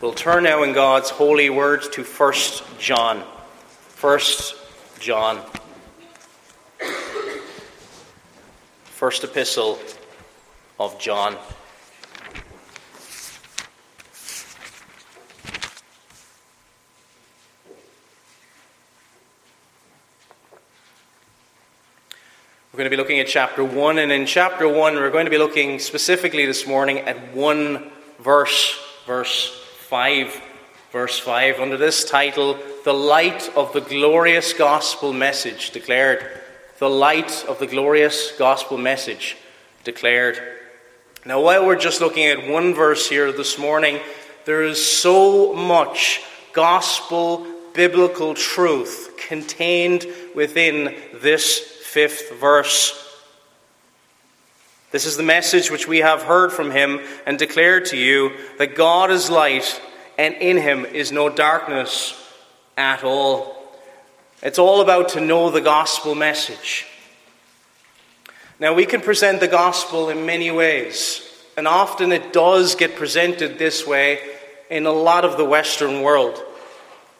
We'll turn now in God's holy words to 1 John. 1 John. First epistle of John. We're going to be looking at chapter 1, and in chapter 1, we're going to be looking specifically this morning at one verse, verse 5, verse 5, under this title, The Light of the Glorious Gospel Message Declared. The Light of the Glorious Gospel Message Declared. Now, while we're just looking at one verse here this morning, there is so much gospel biblical truth contained within this fifth verse. This is the message which we have heard from him and declared to you that God is light and in him is no darkness at all. It's all about to know the gospel message. Now, we can present the gospel in many ways, and often it does get presented this way in a lot of the Western world.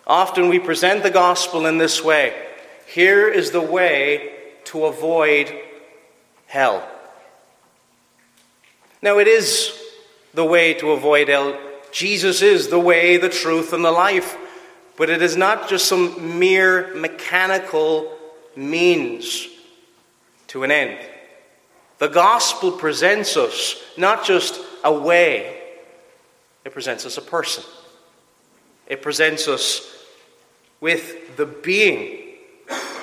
Often we present the gospel in this way here is the way to avoid hell. Now, it is the way to avoid hell. Jesus is the way, the truth, and the life. But it is not just some mere mechanical means to an end. The gospel presents us not just a way, it presents us a person. It presents us with the being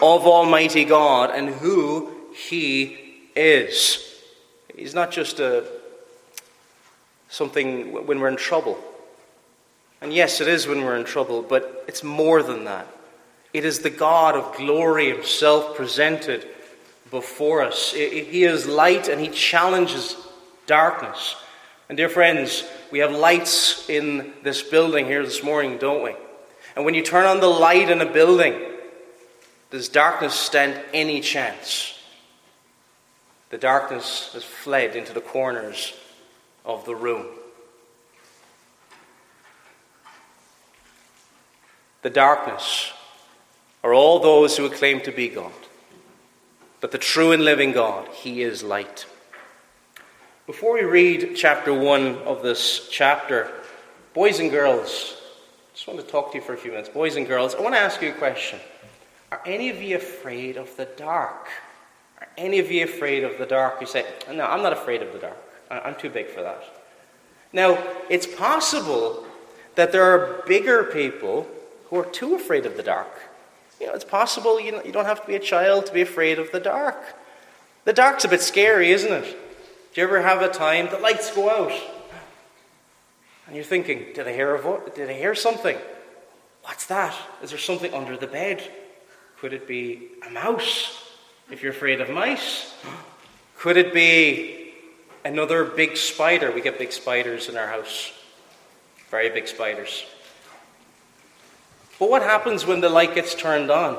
of Almighty God and who He is. He's not just a something when we're in trouble. And yes, it is when we're in trouble, but it's more than that. It is the God of glory Himself presented before us. He is light and He challenges darkness. And, dear friends, we have lights in this building here this morning, don't we? And when you turn on the light in a building, does darkness stand any chance? The darkness has fled into the corners of the room. The darkness are all those who claim to be God. But the true and living God, He is light. Before we read chapter 1 of this chapter, boys and girls, I just want to talk to you for a few minutes. Boys and girls, I want to ask you a question. Are any of you afraid of the dark? Are any of you afraid of the dark? You say, No, I'm not afraid of the dark. I'm too big for that. Now, it's possible that there are bigger people who are too afraid of the dark. You know, it's possible you you don't have to be a child to be afraid of the dark. The dark's a bit scary, isn't it? Do you ever have a time the lights go out? And you're thinking, did I hear a vo- did I hear something? What's that? Is there something under the bed? Could it be a mouse? If you're afraid of mice, could it be Another big spider. We get big spiders in our house. Very big spiders. But what happens when the light gets turned on?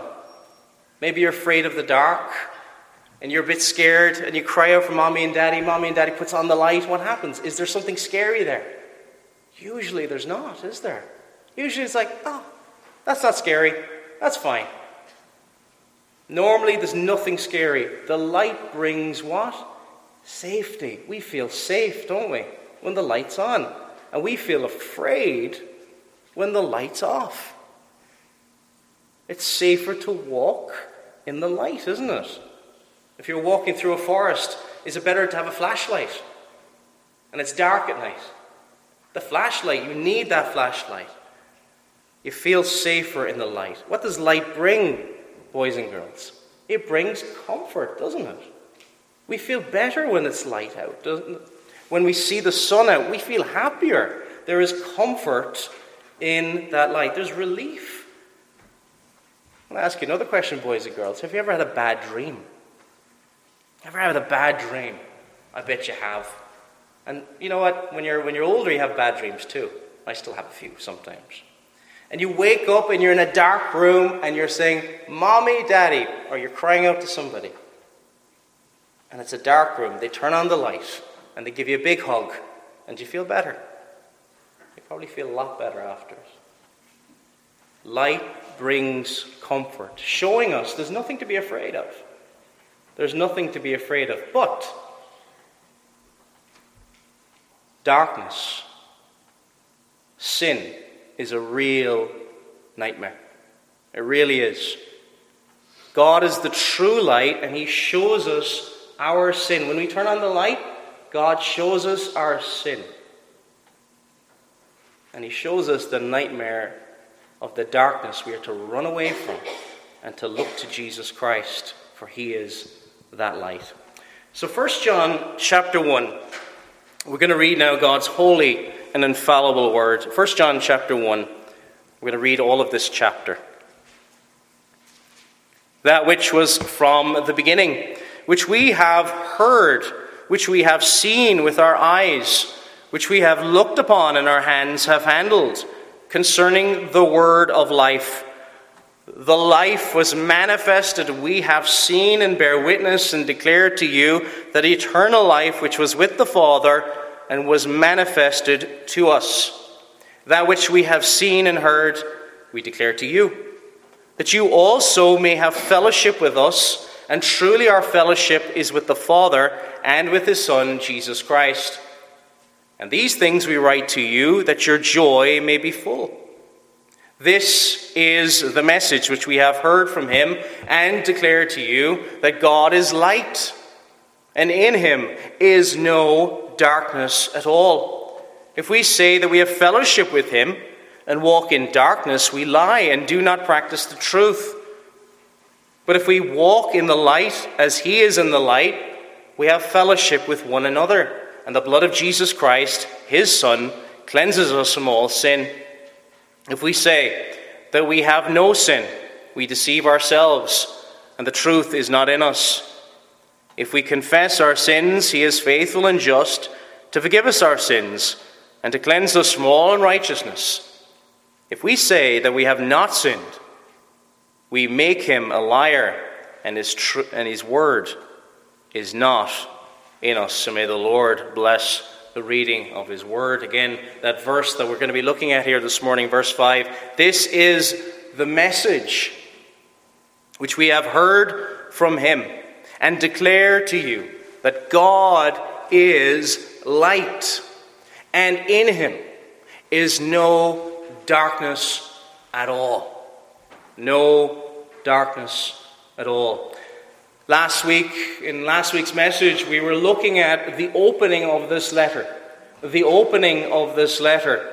Maybe you're afraid of the dark and you're a bit scared and you cry out for mommy and daddy. Mommy and daddy puts on the light. What happens? Is there something scary there? Usually there's not, is there? Usually it's like, oh, that's not scary. That's fine. Normally there's nothing scary. The light brings what? Safety. We feel safe, don't we, when the light's on. And we feel afraid when the light's off. It's safer to walk in the light, isn't it? If you're walking through a forest, is it better to have a flashlight? And it's dark at night. The flashlight, you need that flashlight. You feel safer in the light. What does light bring, boys and girls? It brings comfort, doesn't it? We feel better when it's light out? When we see the sun out, we feel happier. There is comfort in that light, there's relief. I want to ask you another question, boys and girls. Have you ever had a bad dream? Ever had a bad dream? I bet you have. And you know what? When you're, when you're older, you have bad dreams too. I still have a few sometimes. And you wake up and you're in a dark room and you're saying, Mommy, Daddy, or you're crying out to somebody and it's a dark room, they turn on the light and they give you a big hug and you feel better. You probably feel a lot better after it. Light brings comfort, showing us there's nothing to be afraid of. There's nothing to be afraid of. But darkness, sin, is a real nightmare. It really is. God is the true light, and He shows us our sin. When we turn on the light, God shows us our sin. And He shows us the nightmare of the darkness we are to run away from and to look to Jesus Christ, for He is that light. So, 1 John chapter 1, we're going to read now God's holy and infallible word. 1 John chapter 1, we're going to read all of this chapter. That which was from the beginning, which we have heard, which we have seen with our eyes, which we have looked upon and our hands have handled, concerning the word of life. The life was manifested, we have seen and bear witness and declare to you that eternal life which was with the Father and was manifested to us. That which we have seen and heard, we declare to you, that you also may have fellowship with us, and truly our fellowship is with the Father and with His Son, Jesus Christ. And these things we write to you, that your joy may be full. This is the message which we have heard from him and declare to you that God is light, and in him is no darkness at all. If we say that we have fellowship with him and walk in darkness, we lie and do not practice the truth. But if we walk in the light as he is in the light, we have fellowship with one another, and the blood of Jesus Christ, his Son, cleanses us from all sin. If we say that we have no sin, we deceive ourselves, and the truth is not in us. If we confess our sins, he is faithful and just to forgive us our sins and to cleanse us from all unrighteousness. If we say that we have not sinned, we make him a liar, and his, tr- and his word is not in us. So may the Lord bless the reading of his word. Again, that verse that we're going to be looking at here this morning, verse 5. This is the message which we have heard from him and declare to you that God is light, and in him is no darkness at all. No darkness at all. Last week, in last week's message, we were looking at the opening of this letter. The opening of this letter,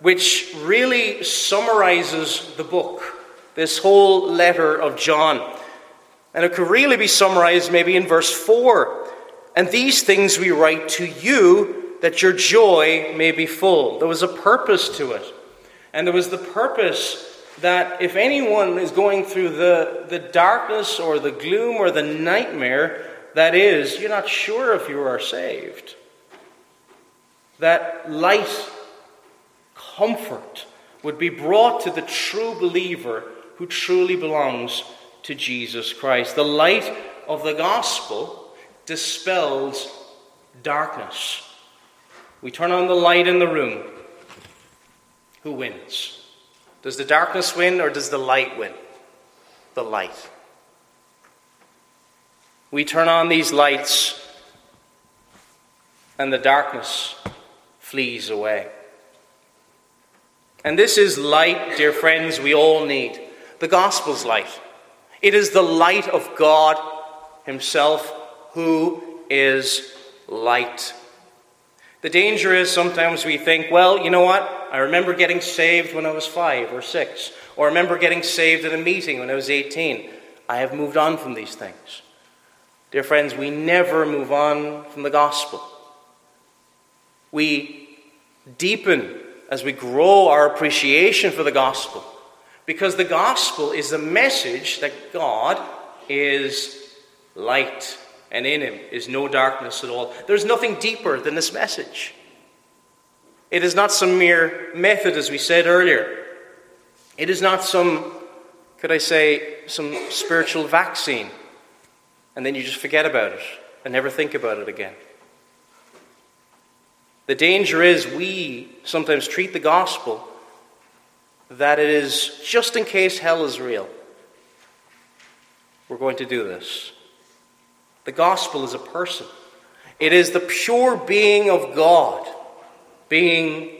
which really summarizes the book, this whole letter of John. And it could really be summarized maybe in verse 4. And these things we write to you that your joy may be full. There was a purpose to it. And there was the purpose that if anyone is going through the, the darkness or the gloom or the nightmare that is, you're not sure if you are saved. That light, comfort would be brought to the true believer who truly belongs to Jesus Christ. The light of the gospel dispels darkness. We turn on the light in the room. Who wins? Does the darkness win or does the light win? The light. We turn on these lights and the darkness flees away. And this is light, dear friends, we all need. The gospel's light. It is the light of God Himself who is light. The danger is sometimes we think, well, you know what? I remember getting saved when I was five or six, or I remember getting saved at a meeting when I was 18. I have moved on from these things. Dear friends, we never move on from the gospel. We deepen as we grow our appreciation for the gospel, because the gospel is the message that God is light and in him is no darkness at all. There's nothing deeper than this message. It is not some mere method, as we said earlier. It is not some, could I say, some spiritual vaccine, and then you just forget about it and never think about it again. The danger is we sometimes treat the gospel that it is just in case hell is real. We're going to do this. The gospel is a person, it is the pure being of God being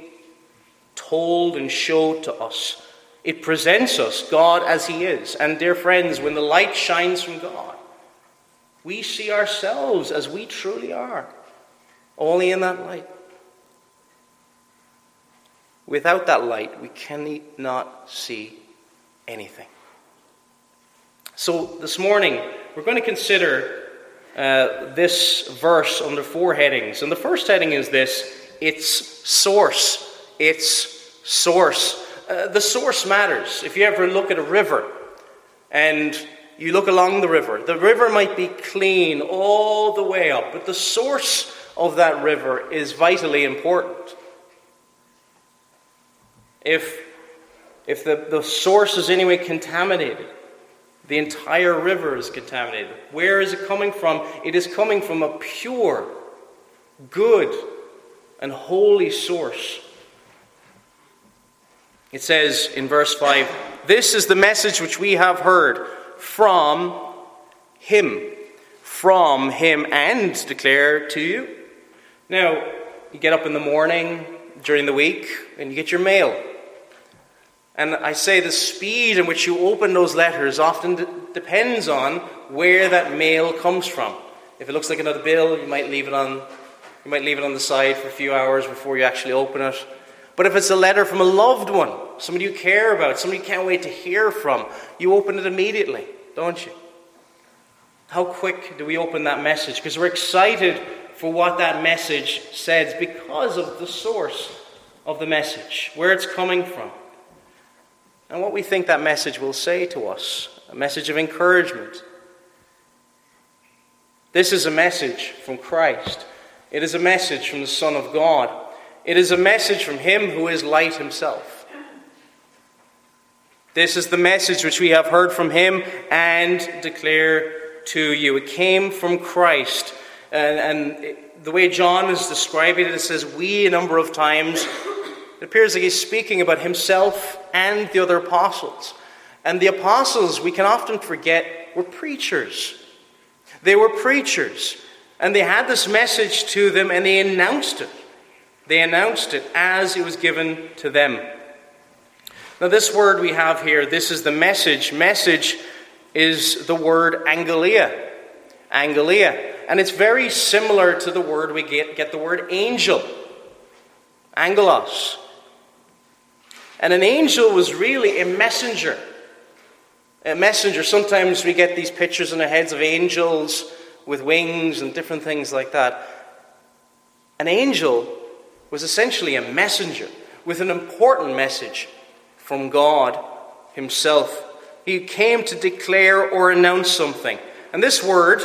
told and showed to us. It presents us, God as He is. And, dear friends, when the light shines from God, we see ourselves as we truly are, only in that light. Without that light, we cannot see anything. So, this morning, we're going to consider uh, this verse under four headings. And the first heading is this its source. Its source. Uh, the source matters. If you ever look at a river and you look along the river, the river might be clean all the way up, but the source of that river is vitally important. If, if the, the source is anyway contaminated, the entire river is contaminated. Where is it coming from? It is coming from a pure, good, and holy source. It says in verse 5 This is the message which we have heard from Him, from Him, and declare to you. Now, you get up in the morning during the week and you get your mail. And I say the speed in which you open those letters often d- depends on where that mail comes from. If it looks like another bill, you might leave it on you might leave it on the side for a few hours before you actually open it. But if it's a letter from a loved one, somebody you care about, somebody you can't wait to hear from, you open it immediately, don't you? How quick do we open that message? Because we're excited for what that message says because of the source of the message, where it's coming from and what we think that message will say to us a message of encouragement. This is a message from Christ. It is a message from the Son of God. It is a message from Him who is light Himself. This is the message which we have heard from Him and declare to you. It came from Christ. And, and the way John is describing it, it says, We a number of times it appears like he's speaking about himself and the other apostles. And the apostles, we can often forget, were preachers. They were preachers. And they had this message to them and they announced it. They announced it as it was given to them. Now, this word we have here, this is the message. Message is the word angelia. Angelia. And it's very similar to the word we get, get the word angel. Angelos. And an angel was really a messenger. A messenger. Sometimes we get these pictures in our heads of angels with wings and different things like that. An angel was essentially a messenger with an important message from God Himself. He came to declare or announce something. And this word,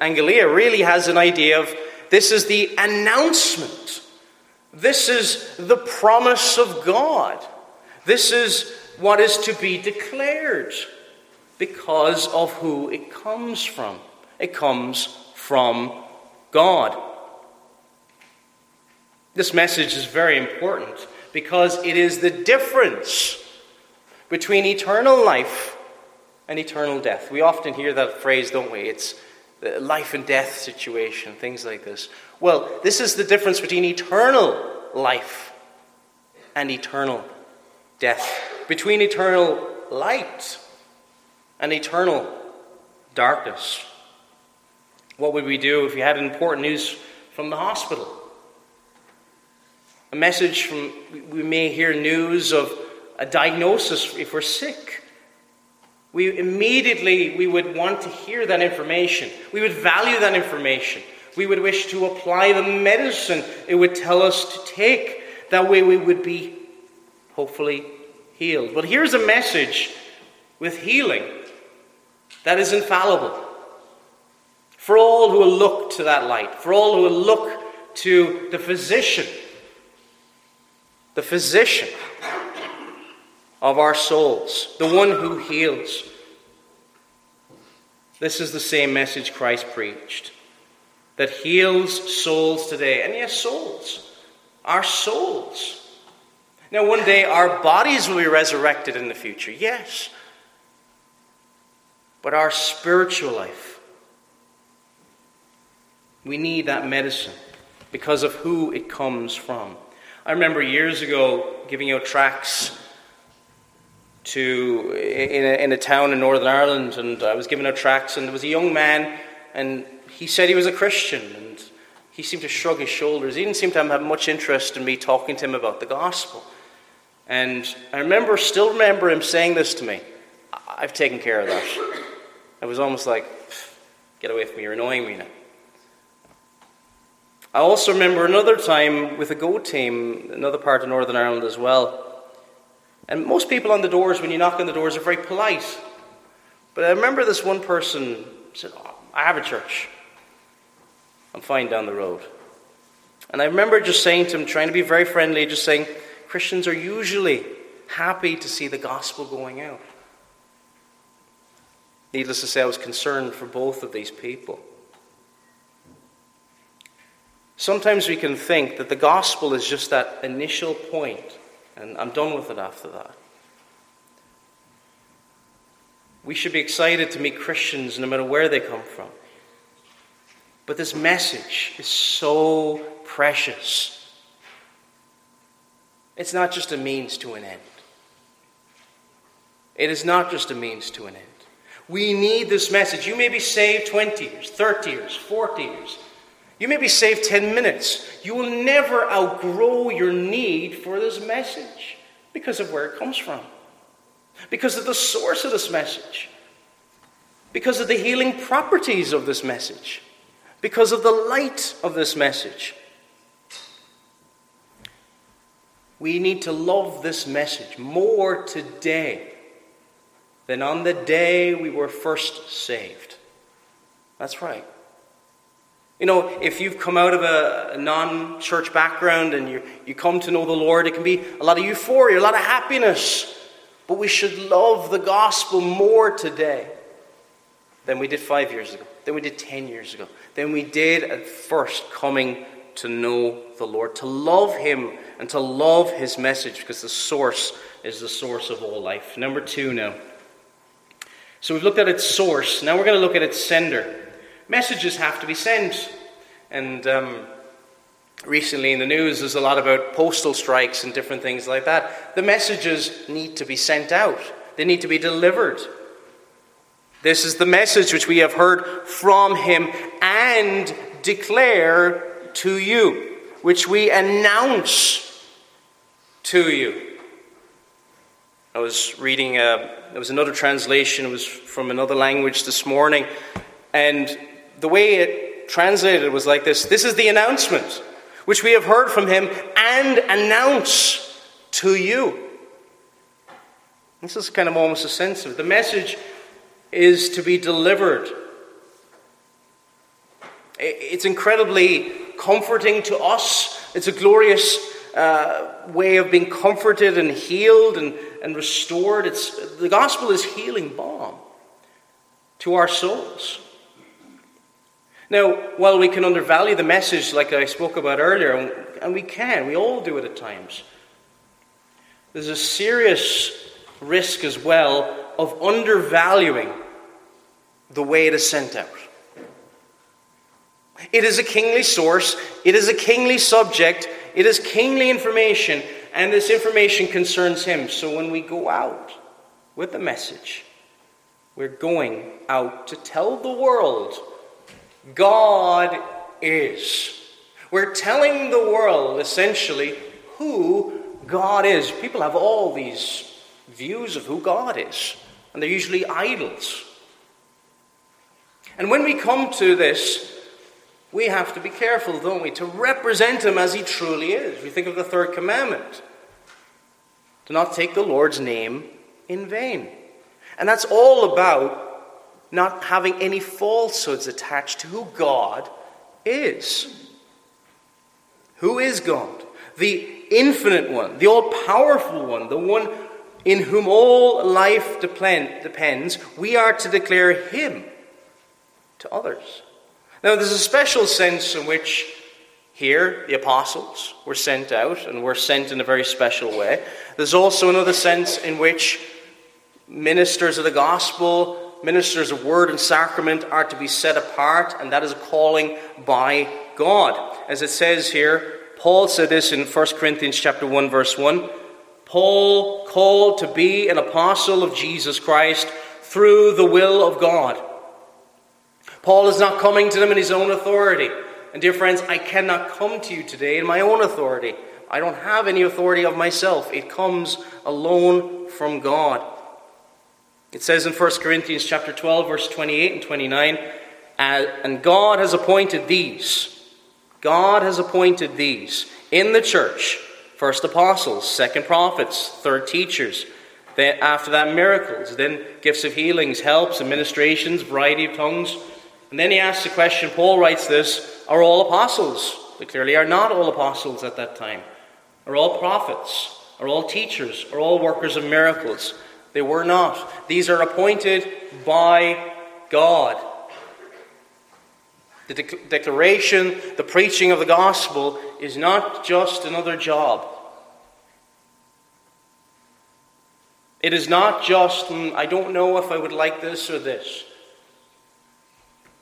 angelia, really has an idea of this is the announcement. This is the promise of God. This is what is to be declared because of who it comes from. It comes from God. This message is very important because it is the difference between eternal life and eternal death. We often hear that phrase, don't we? It's the life and death situation, things like this. Well, this is the difference between eternal life and eternal death, between eternal light and eternal darkness. What would we do if we had important news from the hospital? A message from, we may hear news of a diagnosis if we're sick. We immediately we would want to hear that information. We would value that information. We would wish to apply the medicine it would tell us to take. That way we would be hopefully healed. But here's a message with healing that is infallible. For all who will look to that light, for all who will look to the physician, the physician of our souls, the one who heals. This is the same message Christ preached that heals souls today. And yes, souls. our souls. Now, one day our bodies will be resurrected in the future, yes. But our spiritual life, we need that medicine because of who it comes from. I remember years ago giving out tracts to in a, in a town in Northern Ireland, and I was giving out tracts, and there was a young man, and he said he was a Christian, and he seemed to shrug his shoulders. He didn't seem to have much interest in me talking to him about the gospel. And I remember, still remember him saying this to me. I've taken care of that. I was almost like, get away from me, you're annoying me now. I also remember another time with a Go team, another part of Northern Ireland as well. And most people on the doors, when you knock on the doors, are very polite. But I remember this one person said, oh, I have a church. I'm fine down the road. And I remember just saying to him, trying to be very friendly, just saying, Christians are usually happy to see the gospel going out. Needless to say, I was concerned for both of these people. Sometimes we can think that the gospel is just that initial point, and I'm done with it after that. We should be excited to meet Christians no matter where they come from. But this message is so precious. It's not just a means to an end. It is not just a means to an end. We need this message. You may be saved 20 years, 30 years, 40 years. You may be saved 10 minutes. You will never outgrow your need for this message because of where it comes from, because of the source of this message, because of the healing properties of this message, because of the light of this message. We need to love this message more today than on the day we were first saved. That's right. You know, if you've come out of a, non church background and you, you come to know the Lord, it can be a lot of euphoria, a lot of happiness. But we should love the gospel more today than we did five years ago, than we did ten years ago, than we did at first coming to know the Lord, to love Him and to love His message because the source is the source of all life. Number two now. So we've looked at its source. Now we're going to look at its sender messages have to be sent. And um, recently in the news, there's a lot about postal strikes and different things like that. The messages need to be sent out, they need to be delivered. This is the message which we have heard from him and declare to you, which we announce to you. I was reading, uh, there was another translation, it was from another language this morning, and the way it translated was like this This is the announcement which we have heard from him and announce to you. This is kind of almost a sense of. The message is to be delivered. It's incredibly comforting to us. It's a glorious uh, way of being comforted and healed and, and restored. It's, the gospel is healing balm to our souls. Now, while we can undervalue the message, like I spoke about earlier, and we can, we all do it at times, there's a serious risk as well of undervaluing the way it is sent out. It is a kingly source, it is a kingly subject, it is kingly information, and this information concerns Him. So when we go out with the message, we're going out to tell the world God is. We're telling the world essentially who God is. People have all these views of who God is, and they're usually idols. And when we come to this, we have to be careful, don't we, to represent Him as He truly is. We think of the third commandment to not take the Lord's name in vain. And that's all about not having any falsehoods attached to who God is. Who is God? The infinite one, the all powerful one, the one in whom all life depends. We are to declare Him to others. Now, there's a special sense in which Here, the apostles were sent out and were sent in a very special way. There's also another sense in which ministers of the gospel, ministers of word and sacrament are to be set apart, and that is a calling by God. As it says here, Paul said this in 1 Corinthians chapter 1 verse 1. Paul called to be an apostle of Jesus Christ through the will of God. Paul is not coming to them in his own authority. And dear friends, I cannot come to you today in my own authority. I don't have any authority of myself. It comes alone from God. It says in 1 Corinthians chapter 12 verse 28 and 29, and God has appointed these. God has appointed these in the church. First apostles, second prophets, third teachers, then after that miracles, then gifts of healings, helps, administrations, variety of tongues. And then he asks the question, Paul writes this are all apostles? They clearly are not all apostles at that time. Are all prophets? Are all teachers? Are all workers of miracles? They were not. These are appointed by God. The de- declaration, the preaching of the gospel is not just another job. It is not just, mm, I don't know if I would like this or this.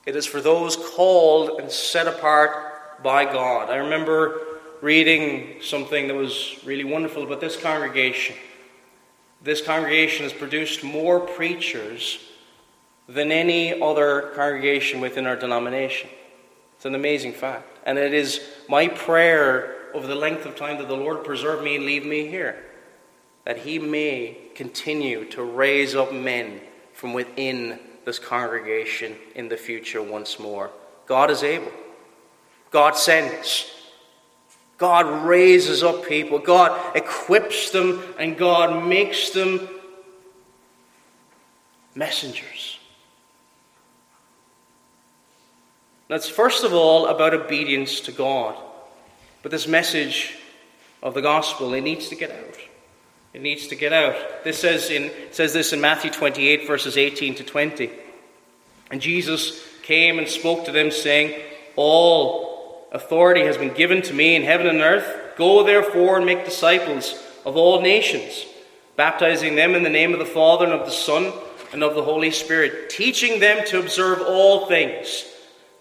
It is for those called and set apart by God. I remember reading something that was really wonderful about this congregation. This congregation has produced more preachers than any other congregation within our denomination. It's an amazing fact. And it is my prayer over the length of time that the Lord preserve me and leave me here, that He may continue to raise up men from within this congregation in the future once more. God is able. God sends. God raises up people. God equips them and God makes them messengers. That's first of all about obedience to God. But this message of the gospel, it needs to get out. It needs to get out. This says in says this in Matthew 28 verses 18 to 20. And Jesus came and spoke to them saying, "All authority has been given to me in heaven and earth. Go therefore and make disciples of all nations, baptizing them in the name of the Father and of the Son and of the Holy Spirit, teaching them to observe all things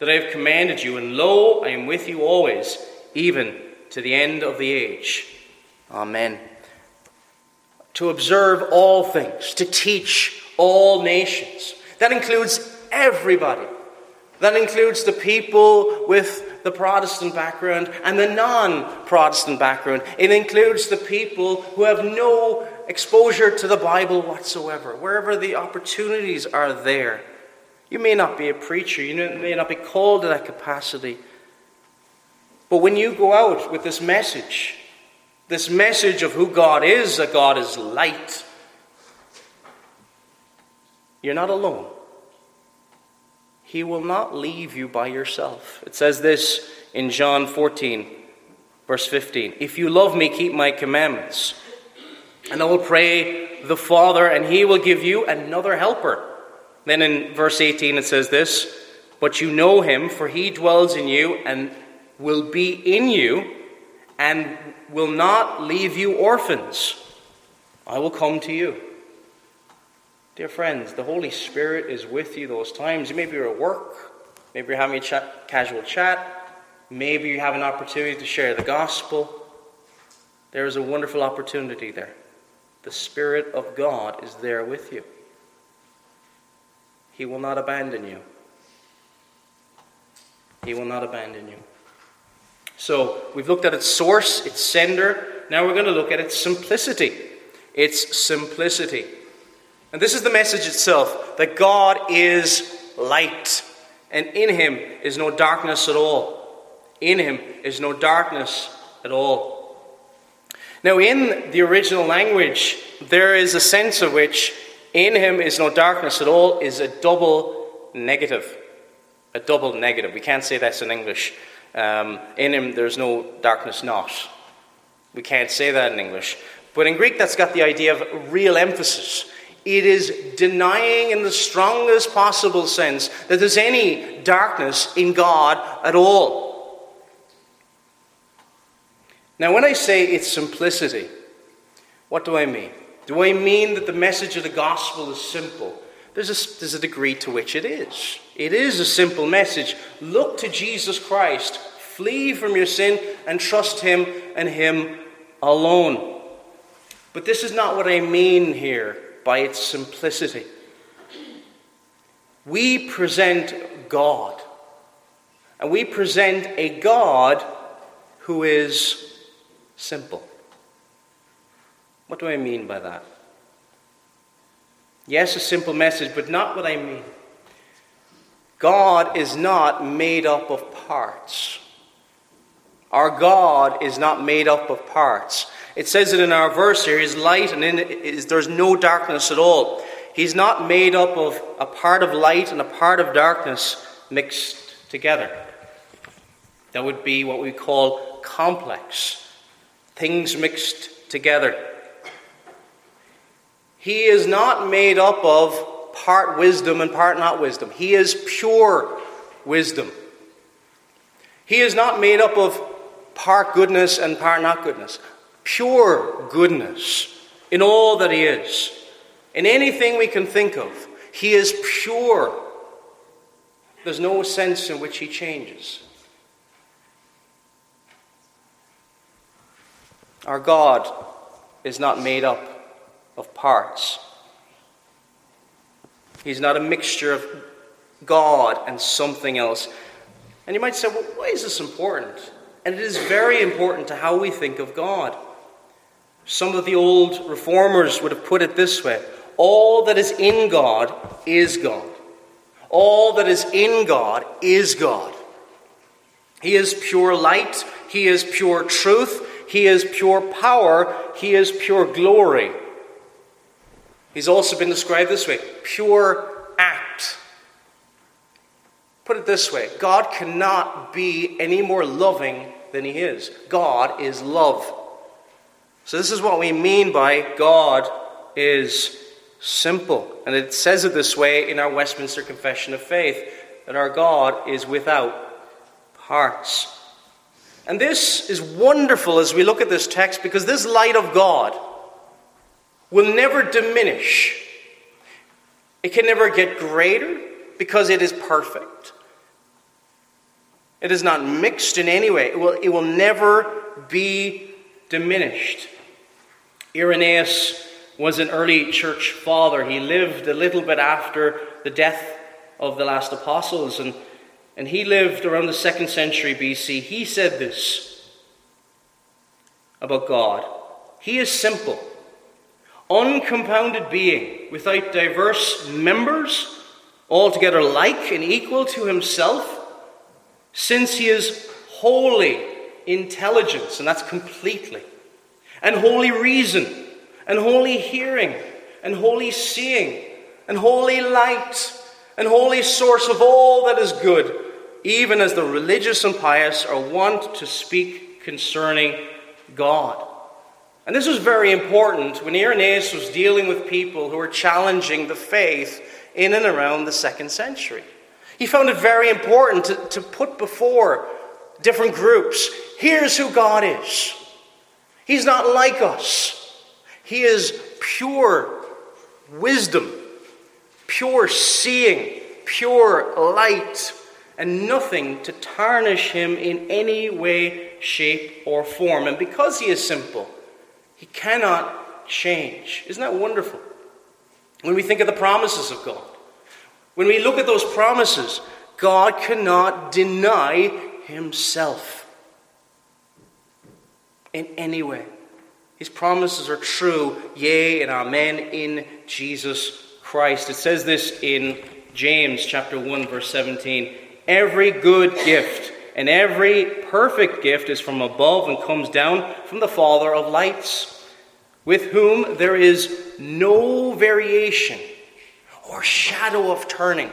that I have commanded you. And lo, I am with you always, even to the end of the age." Amen to observe all things, to teach all nations. That includes everybody. That includes the people with the Protestant background and the non Protestant background. It includes the people who have no exposure to the Bible whatsoever, wherever the opportunities are there. You may not be a preacher, you may not be called to that capacity. But when you go out with this message, this message of who God is, that God is light. You're not alone. He will not leave you by yourself. It says this in John 14, verse 15 If you love me, keep my commandments. And I will pray the Father, and he will give you another helper. Then in verse 18 it says this But you know him, for he dwells in you and will be in you and will not leave you orphans. I will come to you. Dear friends, the Holy Spirit is with you those times. Maybe you're at work, maybe you're having a chat, casual chat, maybe you have an opportunity to share the gospel. There is a wonderful opportunity there. The Spirit of God is there with you. He will not abandon you. He will not abandon you. So we've looked at its source, its sender. Now we're going to look at its simplicity. Its simplicity. And this is the message itself that God is light, and in him is no darkness at all. In him is no darkness at all. Now, in the original language, there is a sense of which in him is no darkness at all is a double negative. A double negative. We can't say that's in English. Um, in him, there's no darkness not. We can't say that in English. But in Greek, that's got the idea of real emphasis. It is denying, in the strongest possible sense, that there's any darkness in God at all. Now, when I say it's simplicity, what do I mean? Do I mean that the message of the gospel is simple? There's a, there's a degree to which it is. It is a simple message. Look to Jesus Christ, flee from your sin, and trust Him and Him alone. But this is not what I mean here by its simplicity. We present God, and we present a God who is simple. What do I mean by that? Yes, a simple message, but not what I mean. God is not made up of parts. Our God is not made up of parts. It says it in our verse here, He's light and in there's no darkness at all. He's not made up of a part of light and a part of darkness mixed together. That would be what we call complex. Things mixed together. He is not made up of part wisdom and part not wisdom. He is pure wisdom. He is not made up of part goodness and part not goodness. Pure goodness in all that He is. In anything we can think of, He is pure. There's no sense in which He changes. Our God is not made up of parts. He's not a mixture of God and something else. And you might say, well, why is this important? And it is very important to how we think of God. Some of the old reformers would have put it this way All that is in God is God. All that is in God is God. He is pure light, He is pure truth, He is pure power, He is pure glory. He's also been described this way pure act. Put it this way God cannot be any more loving than He is. God is love. So, this is what we mean by God is simple. And it says it this way in our Westminster Confession of Faith that our God is without parts. And this is wonderful as we look at this text because this light of God will never diminish. It can never get greater because it is perfect. It is not mixed in any way. It will, it will never be diminished. Irenaeus was an early church father. He lived a little bit after the death of the last apostles, and, and he lived around the second century BC. He said this about God He is simple uncompounded being, without diverse members, altogether like and equal to himself, since he is wholly intelligence, and that's completely, and wholly reason, and wholly hearing, and wholly seeing, and wholly light, and holy source of all that is good, even as the religious and pious are wont to speak concerning God. And this was very important when Irenaeus was dealing with people who were challenging the faith in and around the second century. He found it very important to, to put before different groups here's who God is. He's not like us, He is pure wisdom, pure seeing, pure light, and nothing to tarnish Him in any way, shape, or form. And because He is simple, he cannot change. Isn't that wonderful? When we think of the promises of God, when we look at those promises, God cannot deny himself in any way. His promises are true, yea and amen, in Jesus Christ. It says this in James chapter 1 verse 17. Every good gift and every perfect gift is from above and comes down from the Father of lights, with whom there is no variation or shadow of turning.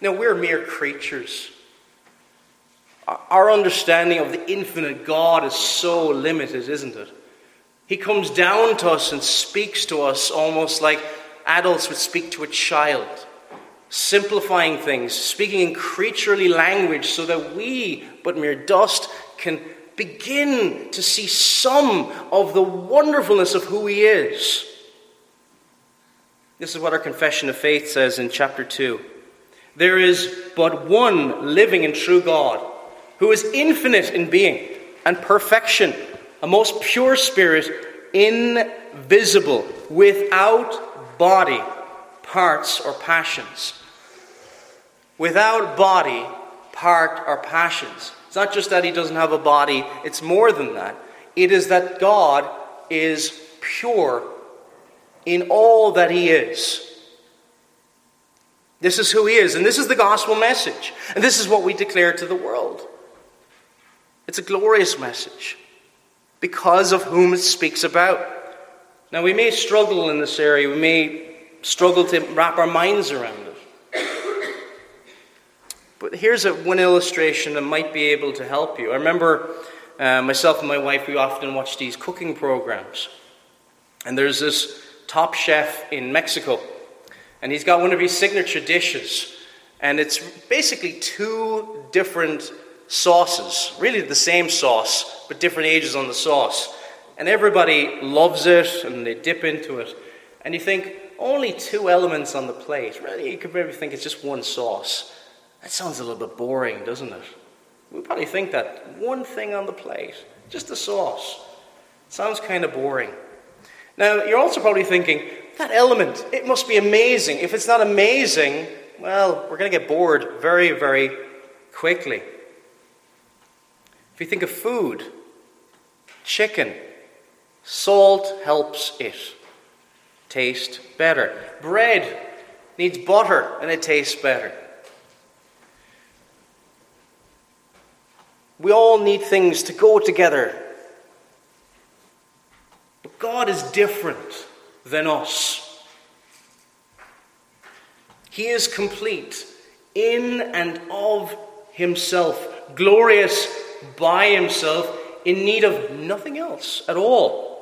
Now, we're mere creatures. Our understanding of the infinite God is so limited, isn't it? He comes down to us and speaks to us almost like adults would speak to a child simplifying things, speaking in creaturely language so that we, but mere dust, can begin to see some of the wonderfulness of who He is. This is what our confession of faith says in chapter 2. There is but one living and true God, who is infinite in being and perfection, a most pure spirit, invisible, without body, parts, or passions. Without body, part, or passions. It's not just that he doesn't have a body, it's more than that. It is that God is pure in all that he is. This is who he is, and this is the gospel message, and this is what we declare to the world. It's a glorious message because of whom it speaks about. Now, we may struggle in this area, we may struggle to wrap our minds around it. But here's a, one illustration that might be able to help you. I remember uh, myself and my wife, we often watch these cooking programs. And there's this top chef in Mexico, and he's got one of his signature dishes. And it's basically two different sauces, really the same sauce, but different ages on the sauce. And everybody loves it and they dip into it. And you think, only two elements on the plate. Really, you could maybe think it's just one sauce. That sounds a little bit boring, doesn't it? We probably think that one thing on the plate, just the sauce, sounds kind of boring. Now, you're also probably thinking, that element, it must be amazing. If it's not amazing, well, we're going to get bored very, very quickly. If you think of food, chicken, salt helps it taste better. Bread needs butter and it tastes better. We all need things to go together. But God is different than us. He is complete in and of Himself, glorious by Himself, in need of nothing else at all.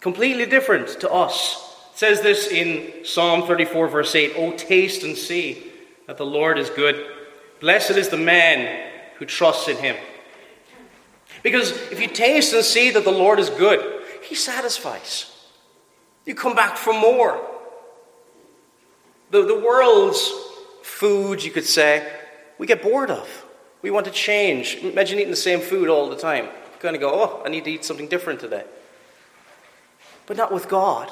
Completely different to us. It says this in Psalm 34, verse 8 Oh, taste and see that the Lord is good. Blessed is the man who trusts in him. Because if you taste and see that the Lord is good, he satisfies. You come back for more. The, the world's food, you could say, we get bored of. We want to change. Imagine eating the same food all the time. You kind of go, oh, I need to eat something different today. But not with God.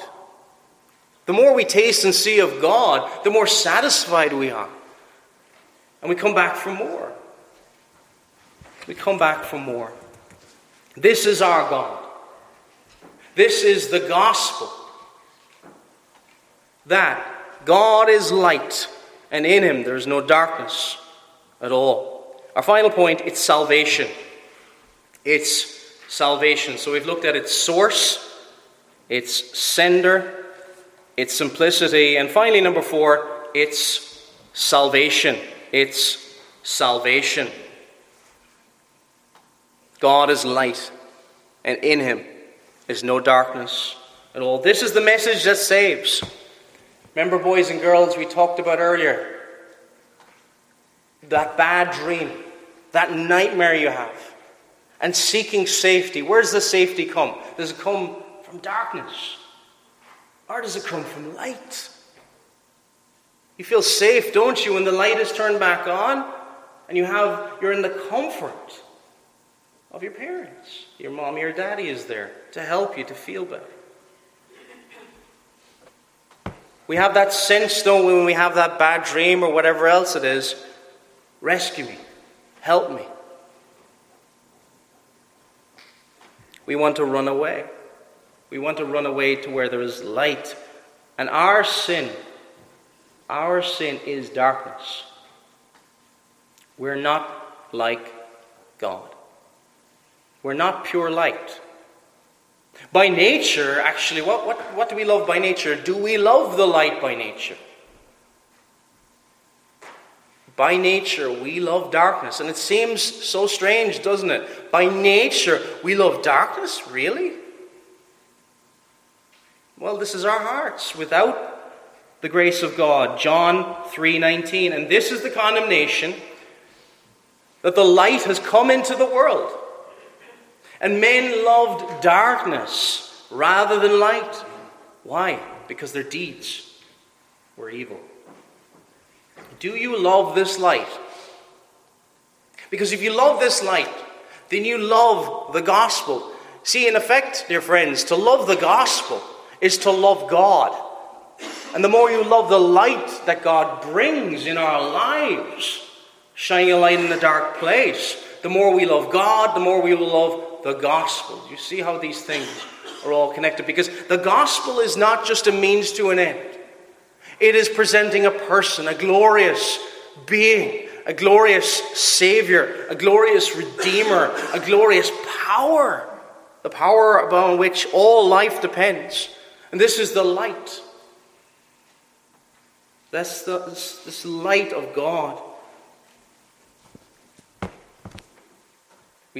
The more we taste and see of God, the more satisfied we are. And we come back for more we come back for more. This is our God. This is the gospel. That God is light, and in him there is no darkness at all. Our final point it's salvation. It's salvation. So we've looked at its source, its sender, its simplicity, and finally, number four, it's salvation. It's salvation. God is light, and in him is no darkness at all. This is the message that saves. Remember, boys and girls, we talked about earlier that bad dream, that nightmare you have, and seeking safety. Where does the safety come? Does it come from darkness? Or does it come from light? You feel safe, don't you, when the light is turned back on and you have you're in the comfort of your parents. Your mommy or daddy is there to help you to feel better. We have that sense, though, when we have that bad dream or whatever else it is rescue me, help me. We want to run away. We want to run away to where there is light. And our sin, our sin is darkness. We're not like God. We're not pure light. By nature, actually, what, what, what do we love by nature? Do we love the light by nature? By nature, we love darkness. And it seems so strange, doesn't it? By nature, we love darkness? Really? Well, this is our hearts. Without the grace of God. John 3:19. And this is the condemnation that the light has come into the world. And men loved darkness rather than light. Why? Because their deeds were evil. Do you love this light? Because if you love this light, then you love the gospel. See, in effect, dear friends, to love the gospel is to love God. And the more you love the light that God brings in our lives, shining a light in a dark place, the more we love God, the more we will love the gospel. You see how these things are all connected? Because the gospel is not just a means to an end, it is presenting a person, a glorious being, a glorious Savior, a glorious Redeemer, a glorious power, the power upon which all life depends. And this is the light. That's the, this, this light of God.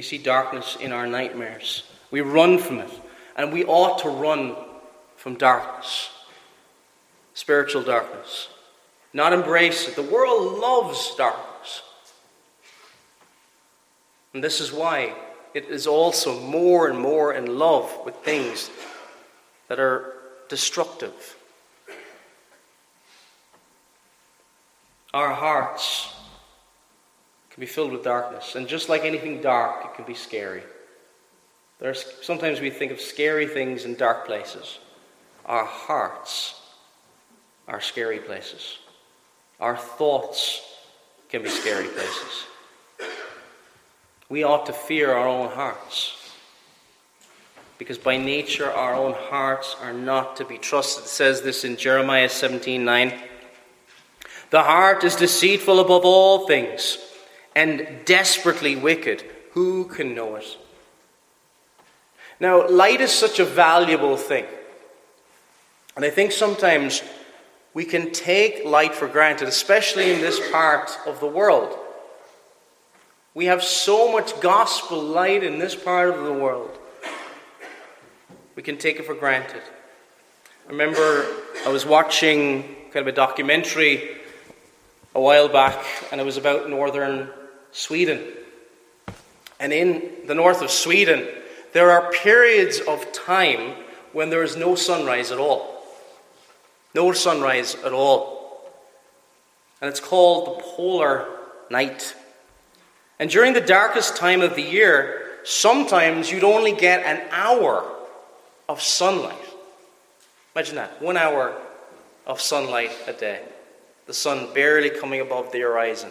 We see darkness in our nightmares. We run from it. And we ought to run from darkness, spiritual darkness. Not embrace it. The world loves darkness. And this is why it is also more and more in love with things that are destructive. Our hearts be filled with darkness, and just like anything dark, it can be scary. There's, sometimes we think of scary things in dark places. Our hearts are scary places. Our thoughts can be scary places. We ought to fear our own hearts. Because by nature, our own hearts are not to be trusted. It says this in Jeremiah 17 9. The heart is deceitful above all things and desperately wicked. Who can know it? Now, light is such a valuable thing. And I think sometimes we can take light for granted, especially in this part of the world. We have so much gospel light in this part of the world. We can take it for granted. I remember I was watching kind of a documentary a while back, and it was about northern Sweden. And in the north of Sweden, there are periods of time when there is no sunrise at all. No sunrise at all. And it's called the polar night. And during the darkest time of the year, sometimes you'd only get an hour of sunlight. Imagine that one hour of sunlight a day. The sun barely coming above the horizon.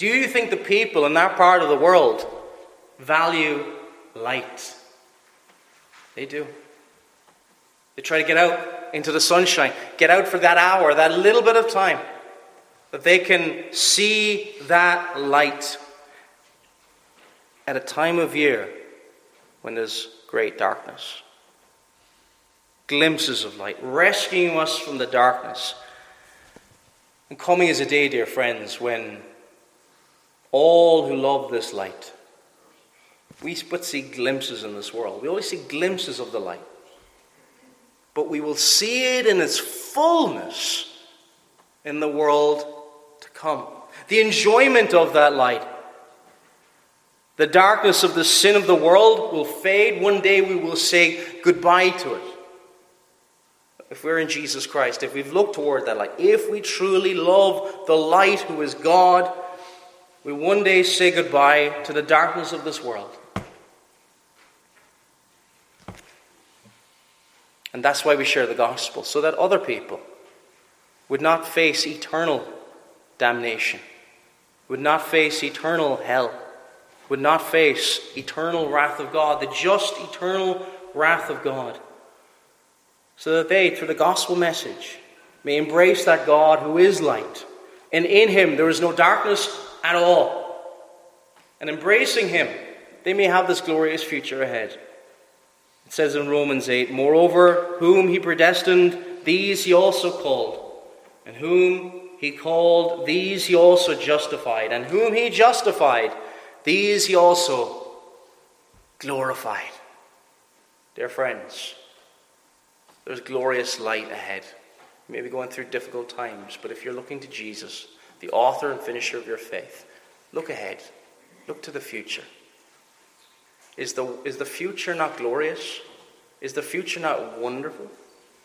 Do you think the people in that part of the world value light. They do. They try to get out into the sunshine, get out for that hour, that little bit of time, that they can see that light at a time of year when there's great darkness. Glimpses of light, rescuing us from the darkness. And coming is a day, dear friends, when all who love this light we but see glimpses in this world. We always see glimpses of the light. But we will see it in its fullness in the world to come. The enjoyment of that light. The darkness of the sin of the world will fade. One day we will say goodbye to it. If we're in Jesus Christ, if we've looked toward that light, if we truly love the light who is God, we one day say goodbye to the darkness of this world. And that's why we share the gospel, so that other people would not face eternal damnation, would not face eternal hell, would not face eternal wrath of God, the just eternal wrath of God, so that they, through the gospel message, may embrace that God who is light, and in him there is no darkness at all. And embracing him, they may have this glorious future ahead. It says in Romans 8, Moreover, whom he predestined, these he also called. And whom he called, these he also justified. And whom he justified, these he also glorified. Dear friends, there's glorious light ahead. You may be going through difficult times, but if you're looking to Jesus, the author and finisher of your faith, look ahead. Look to the future. Is the, is the future not glorious? Is the future not wonderful?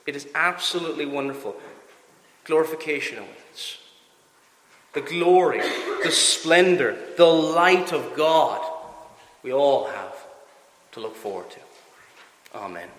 It is absolutely wonderful. Glorification awaits. The glory, the splendor, the light of God we all have to look forward to. Amen.